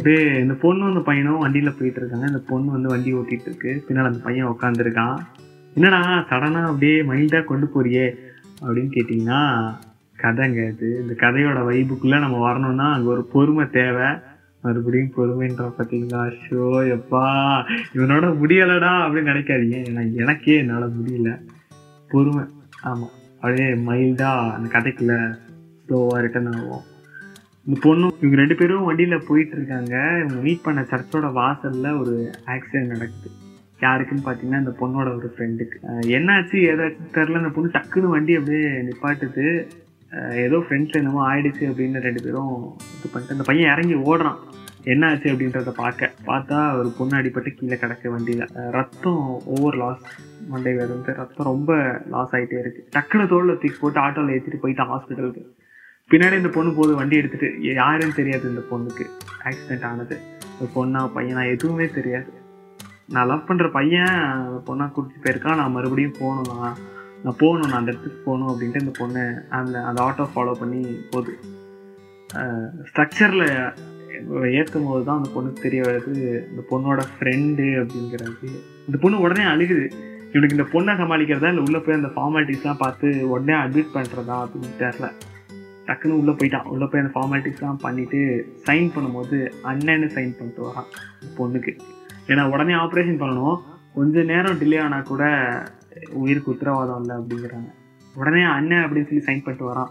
அப்படியே இந்த பொண்ணு அந்த பையனும் வண்டியில் போயிட்டு இருக்காங்க இந்த பொண்ணு வந்து வண்டி ஓட்டிட்டு இருக்கு பின்னால் அந்த பையன் உட்காந்துருக்கான் என்னடா சடனாக அப்படியே மைல்டாக கொண்டு போறியே? அப்படின்னு கேட்டிங்கன்னா கதைங்க இது. இந்த கதையோட வைப்புக்குள்ளே நம்ம வரணும்னா அங்கே ஒரு பொறுமை தேவை. மறுபடியும் பொறுமைன்றா பார்த்தீங்களா ஷோ எப்பா இவனோட முடியலடா அப்படின்னு நினைக்காதீங்க. ஏன்னா எனக்கே என்னால் முடியல. பொறுமை. ஆமாம் அப்படியே மைல்டாக அந்த கதைக்குள்ளே ஸ்லோவாக ரிட்டர்ன் ஆகும். இந்த பொண்ணும் இவங்க ரெண்டு பேரும் வண்டியில் போயிட்டு இருக்காங்க இவங்க மீட் பண்ண சர்ச்சோட வாசலில் ஒரு ஆக்சிடென்ட் நடக்குது. யாருக்குன்னு பார்த்தீங்கன்னா இந்த பொண்ணோட ஒரு ஃப்ரெண்டுக்கு என்னாச்சு? ஏதாச்சும் தெரில அந்த பொண்ணு டக்குன்னு வண்டி அப்படியே நிப்பாட்டுது. ஏதோ ஃப்ரெண்ட்ஸ்ல என்னமோ ஆயிடுச்சு அப்படின்னு ரெண்டு பேரும் இது பண்ணிட்டு அந்த பையன் இறங்கி ஓடுறான். என்னாச்சு அப்படின்றத பார்க்க. பார்த்தா ஒரு பொண்ணு அடிபட்டு கீழே கிடக்கு வண்டியில். ரத்தம் ஓவர் லாஸ் மண்டை இருந்து ரத்தம் ரொம்ப லாஸ் ஆகிட்டே இருக்கு. டக்குன்னு தோளில் தூக்கி போட்டு ஆட்டோவில் ஏற்றிட்டு போயிட்டு ஹாஸ்பிட்டலுக்கு பின்னாடி இந்த பொண்ணு போது வண்டி எடுத்துட்டு யாருன்னு தெரியாது இந்த பொண்ணுக்கு. ஆக்சிடென்ட் ஆனது. ஒரு பொண்ணா பையனா எதுவுமே தெரியாது. நான் லவ் பண்ற பையன் அந்த பொண்ணா கூட்டிட்டு போயிருக்கான். நான் மறுபடியும் போகணும்னா நான் நான் போகணும் நான் அந்த இடத்துக்கு போகணும் அப்படின்ட்டு இந்த பொண்ணு அந்த அந்த ஆட்டோ ஃபாலோ பண்ணி போகுது. ஸ்ட்ரக்சரில் ஏற்றும் போது தான் அந்த பொண்ணுக்கு தெரிய வருது இந்த பொண்ணோட ஃப்ரெண்டு அப்படிங்கிறது. இந்த பொண்ணு உடனே அழுகுது. இவனுக்கு இந்த பொண்ணை சமாளிக்கிறதா இல்லை உள்ளே போய் அந்த ஃபார்மாலிட்டிஸ்லாம் பார்த்து உடனே அட்மிட் பண்ணுறதா அப்படின்னு தெரில டக்குன்னு உள்ளே போயிட்டான். உள்ளே போய் அந்த ஃபார்மாலிட்டிஸ்லாம் பண்ணிவிட்டு சைன் பண்ணும்போது அண்ணன்னு சைன் பண்ணிட்டு வரான் பொண்ணுக்கு. ஏன்னா உடனே ஆப்ரேஷன் பண்ணணும். கொஞ்ச நேரம் டிலே ஆனால் கூட உயிருக்கு உத்தரவாதம் இல்லை அப்படிங்கிறாங்க. உடனே அண்ணன் அப்படின்னு சொல்லி சைன் பண்ணிட்டு வரான்.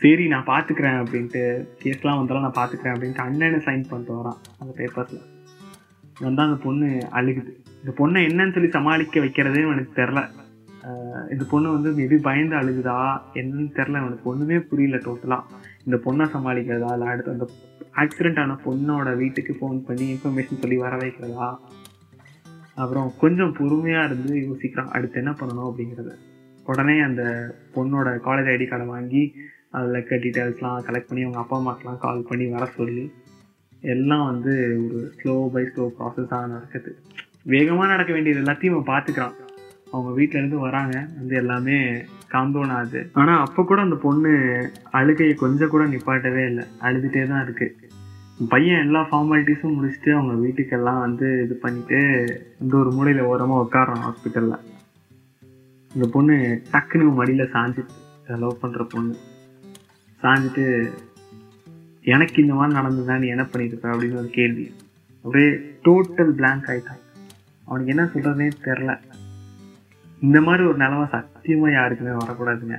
சரி நான் பார்த்துக்கிறேன் அப்படின்ட்டு கேஸ்லாம் வந்தாலும் நான் பார்த்துக்கிறேன் அப்படின்ட்டு அண்ணனை சைன் பண்ணிட்டு வரான் அந்த பேப்பர்ஸில் வந்தால் அந்த பொண்ணு அழுகுது. இந்த பொண்ணை என்னன்னு சொல்லி சமாளிக்க வைக்கிறதுன்னு எனக்கு தெரில இந்த பொண்ணு வந்து மேபி பயந்து அழுகுதா என்னன்னு தெரில அவனுக்கு ஒன்றுமே புரியல டோட்டலாக இந்த பொண்ணை சமாளிக்கிறதா இல்லை அடுத்து அந்த ஆக்சிடெண்ட் ஆன பொண்ணோட வீட்டுக்கு ஃபோன் பண்ணி இன்ஃபர்மேஷன் சொல்லி வர வைக்கிறதா? அப்புறம் கொஞ்சம் பொறுமையாக இருந்து யோசிக்கிறான் அடுத்து என்ன பண்ணணும் அப்படிங்கிறத. உடனே அந்த பொண்ணோட காலேஜ் ஐடி கார்டை வாங்கி அதில் இருக்க டீட்டெயில்ஸ்லாம் கலெக்ட் பண்ணி அவங்க அப்பா அம்மாக்கெலாம் கால் பண்ணி வர சொல்லி எல்லாம் வந்து ஒரு ஸ்லோ பை ஸ்லோ ப்ராசஸாக நடக்குது. வேகமாக நடக்க வேண்டியது எல்லாத்தையும் அவன் பார்த்துக்கிறான் அவங்க வீட்டிலேருந்து வராங்க. வந்து எல்லாமே காம்பவுண்ட் ஆகுது ஆனால் அப்போ கூட அந்த பொண்ணு அழுகையை கொஞ்சம் கூட நிப்பாட்டவே இல்லை. அழுதுகிட்டே தான் இருக்குது பையன் எல்லா ஃபார்மாலிட்டிஸும் முடிச்சுட்டு அவங்க வீட்டுக்கெல்லாம் வந்து இது பண்ணிட்டு இந்த ஒரு மூலையில் ஓரமாக உட்காடுறான் ஹாஸ்பிட்டலில் இந்த பொண்ணு டக்குன்னு மடியில் சாஞ்சிட்டு லவ் பண்ணுற பொண்ணு. சாஞ்சிட்டு எனக்கு இந்த மாதிரி நடந்ததுதான் நீ என்ன பண்ணியிருப்ப? அப்படின்னு ஒரு கேள்வி. அப்படியே டோட்டல் பிளாங்க் ஆயிட்டான். அவனுக்கு என்ன சொல்கிறதுனே தெரில இந்த மாதிரி ஒரு நிலைமை சத்தியமா யாருக்குமே வரக்கூடாதுங்க.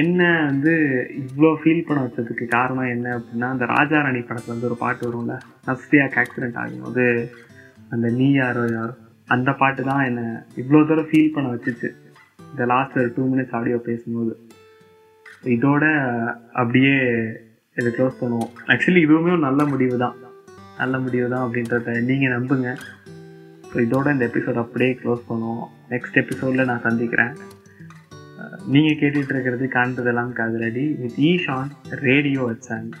என்ன வந்து இவ்வளோ ஃபீல் பண்ண வச்சதுக்கு காரணம் என்ன அப்படின்னா அந்த ராஜா ராணி படத்துல வந்து ஒரு பாட்டு வரும்ல நஸ்ரியாக்கு ஆக்சிடென்ட் ஆகும்போது அந்த நீ யாரோ யாரோ அந்த பாட்டு தான் என்னை இவ்வளோ தூரம் ஃபீல் பண்ண வச்சுச்சு. இந்த லாஸ்ட் ஒரு டூ மினிட்ஸ் ஆடியோ பேசும்போது. இதோட அப்படியே இதை க்ளோஸ் பண்ணுவோம். ஆக்சுவலி இதுவுமே ஒரு நல்ல முடிவு தான் நல்ல முடிவு தான் அப்படின்றத நீங்கள் நம்புங்க. ஸோ இதோட இந்த எபிசோட் அப்படியே க்ளோஸ் பண்ணுவோம். நெக்ஸ்ட் எபிசோடில் நான் சந்திக்கிறேன். நீங்கள் கேட்டுட்டு இருக்கிறது காண்பதெல்லாம் காதலடி. வித் ஈஷான் ரேடியோ வச்சாங்க